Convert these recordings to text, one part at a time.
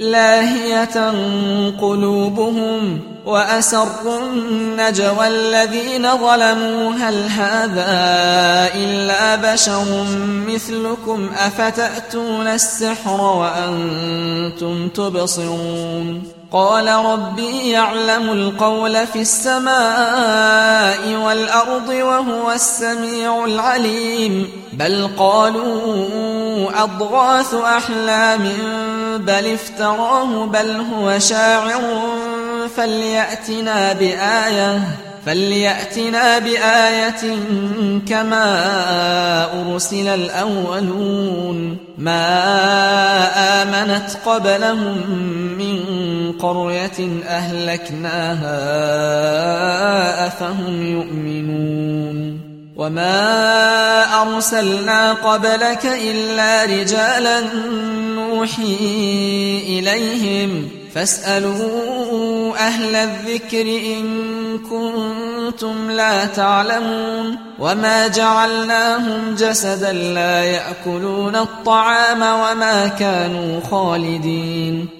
لاهية قلوبهم وأسروا النجوى الذين ظلموا. هل هذا إلا بشر مثلكم؟ أفتأتون السحر وأنتم تبصرون؟ قال ربي يعلم القول في السماء والأرض وهو السميع العليم. بل قالوا أضغاث أحلام بل افتراه بل هو شاعر فليأتنا بآية. فليأتنا بآية كما أرسل الأولون ما آمنت قبلهم من قرية أهلكناها أفهم يؤمنون وما أرسلنا قبلك إلا رجالا نوحي إليهم فاسألوا أهل الذكر إن كنتم لا تعلمون وما جعلناهم جسدا لا يأكلون الطعام وما كانوا خالدين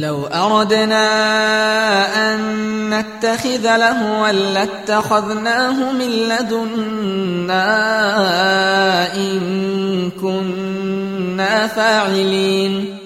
لو أردنا أن نتخذ لهوا لاتخذناه من لدنا إن كنا فاعلين.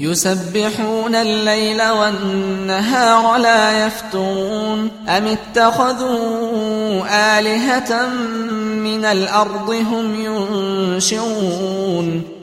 يسبحون الليل والنهار لا يفترون أم اتخذوا آلهة من الأرض هم ينشرون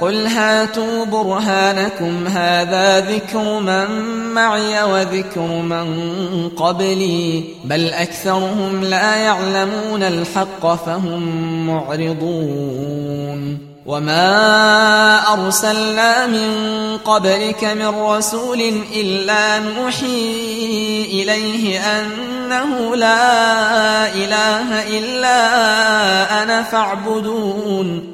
قل هاتوا برهانكم هذا ذكر من معي وذكر من قبلي بل أكثرهم لا يعلمون الحق فهم معرضون وما أرسلنا من قبلك من رسول إلا نوحي إليه أنه لا إله إلا أنا فاعبدون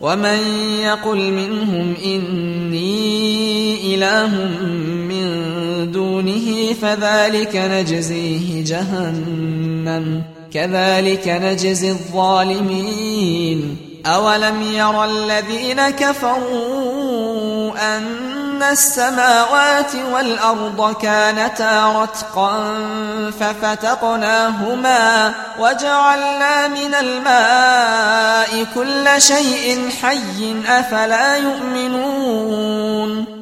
ومن يقل منهم إني إله من دونه فذلك نجزيه جهنم كذلك نجزي الظالمين أولم ير الذين كفروا أن أن السماوات والأرض كانتا رتقا ففتقناهما وجعلنا من الماء كل شيء حي أفلا يؤمنون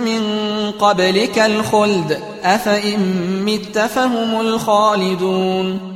من قبلك الخلد أفإن مت فهم الخالدون.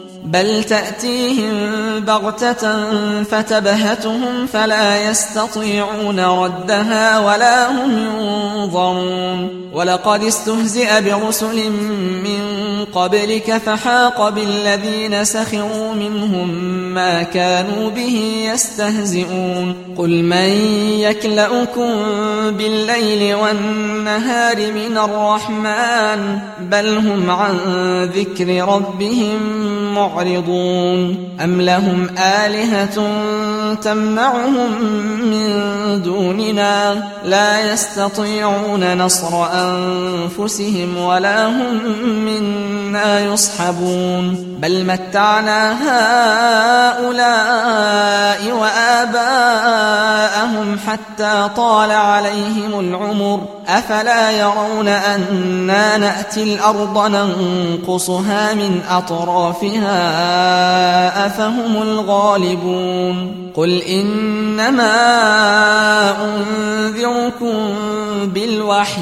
بل تأتيهم بغتة فتبهتهم فلا يستطيعون ردها ولا هم ينظرون. ولقد استهزئ برسل من قبلك فحاق بالذين سخروا منهم ما كانوا به يستهزئون. قل من يكلأكم بالليل والنهار من الرحمن؟ بل هم عن ذكر ربهم معرضون أم لهم آلهة تمنعهم من دوننا لا يستطيعون نصر أنفسهم ولا هم منا يصحبون بل متعنا هؤلاء وآباءهم حتى طال عليهم العمر أفلا يرون أنا نأتي الأرض ننقصها من أطرافها أفهم الغالبون. قل إنما أنذركم بالوحي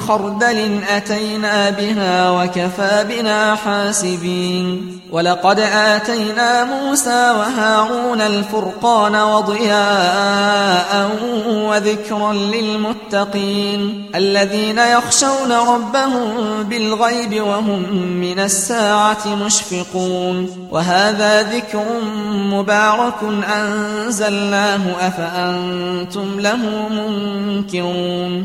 خردل أتينا بها وكفى بنا حاسبين ولقد آتينا موسى وهارون الفرقان وضياء وذكرا للمتقين الذين يخشون ربهم بالغيب وهم من الساعة مشفقون وهذا ذكر مبارك أنزلناه أفأنتم له منكرون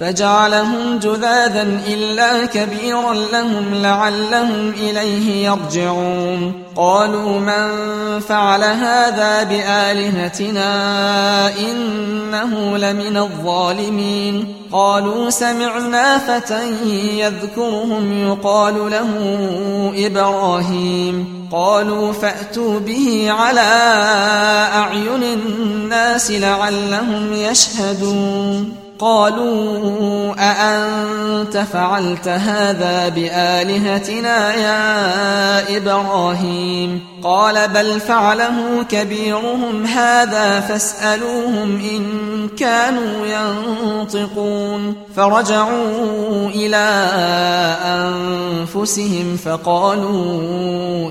فجعلهم جذاذا إلا كبيرا لهم لعلهم إليه يرجعون. قالوا من فعل هذا بآلهتنا إنه لمن الظالمين. قالوا سمعنا فتى يذكرهم يقال له إبراهيم. قالوا فأتوا به على أعين الناس لعلهم يشهدون. قالوا أأنت فعلت هذا بآلهتنا يا إبراهيم؟ قال بل فعله كبيرهم هذا فاسألوهم إن كانوا ينطقون. فرجعوا إلى أنفسهم فقالوا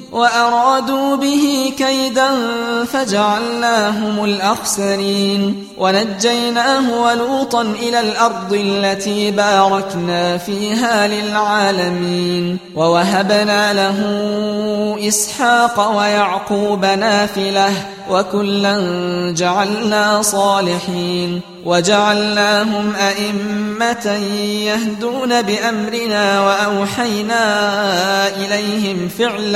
وأرادوا به كيدا فجعلناهم الأخسرين ونجيناه ولوطا إلى الأرض التي باركنا فيها للعالمين ووهبنا له إسحاق ويعقوب نافلة وكلا جعلنا صالحين وجعلناهم أئمة يهدون بأمرنا وأوحينا إليهم فعل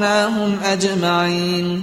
فأغرقناهم أجمعين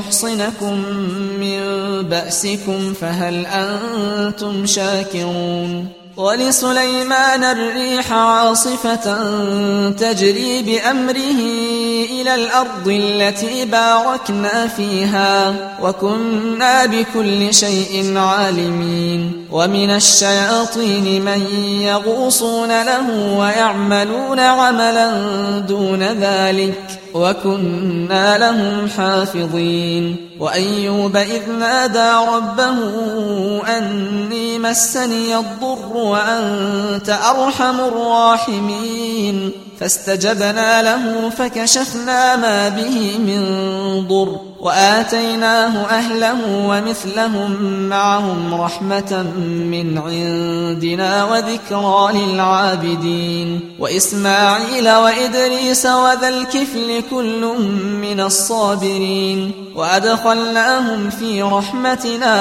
لتحصنكم من بأسكم فهل أنتم شاكرون ولسليمان الريح عاصفة تجري بأمره إلى الأرض التي باركنا فيها وكنا بكل شيء عالمين. ومن الشياطين من يغوصون له ويعملون عملا دون ذلك وكنا لهم حافظين. وأيوب إذ نادى ربه أني مسني الضر وأنت أرحم الراحمين. فاستجبنا له فكشفنا ما به من ضر. وآتيناه أهله ومثلهم معهم رحمة من عندنا وذكرى للعابدين وإسماعيل وإدريس وذا الكفل كل من الصابرين وأدخلناهم في رحمتنا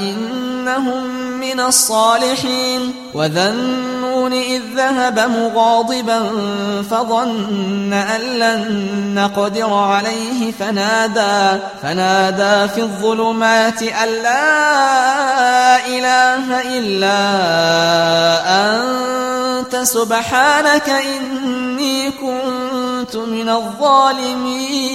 إنهم من الصالحين وذا النون إذ ذهب مغاضبا فظن أن لن نقدر عليه فنادى فنادى في الظلمات أن لا إله إلا أنت سبحانك إني كنت من الظالمين.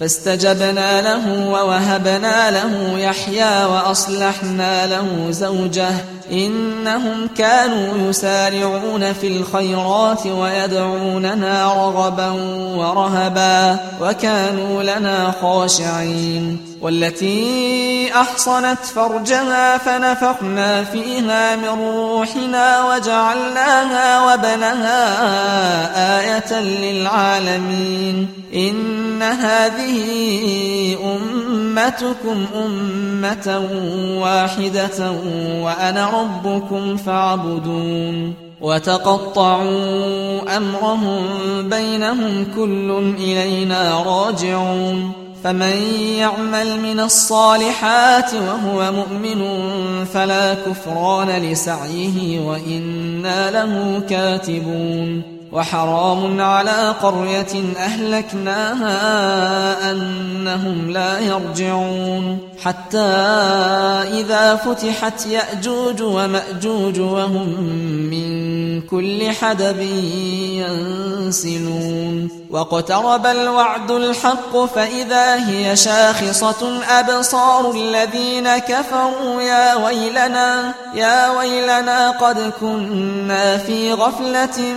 فاستجبنا له ووهبنا له يحيى وأصلحنا له زوجه. إنهم كانوا يسارعون في الخيرات ويدعوننا رغبا ورهبا وكانوا لنا خاشعين. والتي أحصنت فرجها فنفخنا فيها من روحنا وجعلناها وبنها آية للعالمين. إن هذه أمتكم أمة واحدة وأنا ربكم فاعبدون. وتقطعوا أمرهم بينهم كل إلينا راجعون. فمن يعمل من الصالحات وهو مؤمن فلا كفران لسعيه وإنا له كاتبون وحرام على قرية أهلكناها أنهم لا يرجعون. حتى إذا فتحت يأجوج ومأجوج وهم من كل حدب ينسلون. واقترب الوعد الحق فإذا هي شاخصة أبصار الذين كفروا. يا ويلنا يا ويلنا قد كنا في غفلة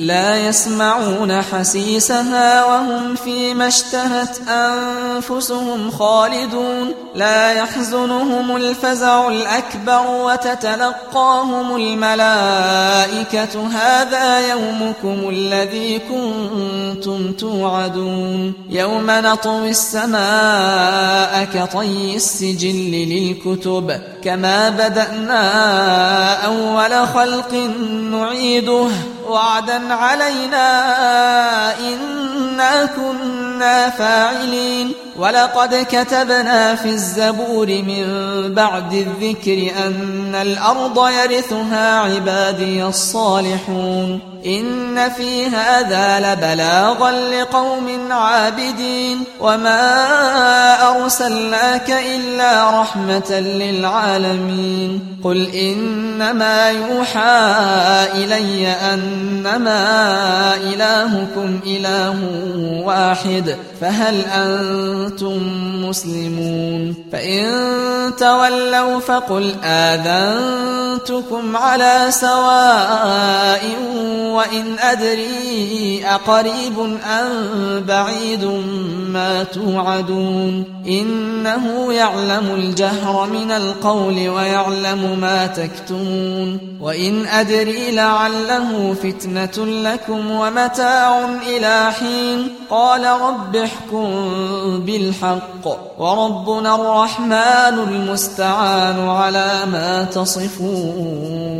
لا يسمعون حسيسها وهم فيما اشتهت أنفسهم خالدون. لا يحزنهم الفزع الأكبر وتتلقاهم الملائكة. هذا يومكم الذي كنتم توعدون. يوم نطوي السماء كطي السجل للكتب. كما بدأنا أول خلق نعيده. وعدا علينا إنا كنا فاعلين ولقد كتبنا في الزبور من بعد الذكر أن الأرض يرثها عبادي الصالحون إن في هذا لبلاغا لقوم عابدين وما أرسلناك إلا رحمة للعالمين قل إنما يوحى إلي أنما إلهكم إله واحد فهل أنتم مسلمون؟ فإن تولوا فقل آذنتكم على سواء وإن أدري أقريب أم بعيد ما توعدون. إنه يعلم الجهر من القول ويعلم ما تكتمون. وإن أدري لعله فتنة لكم ومتاع إلى حين. قال رب احكم بالحق وربنا الرحمن المستعان على ما تصفون.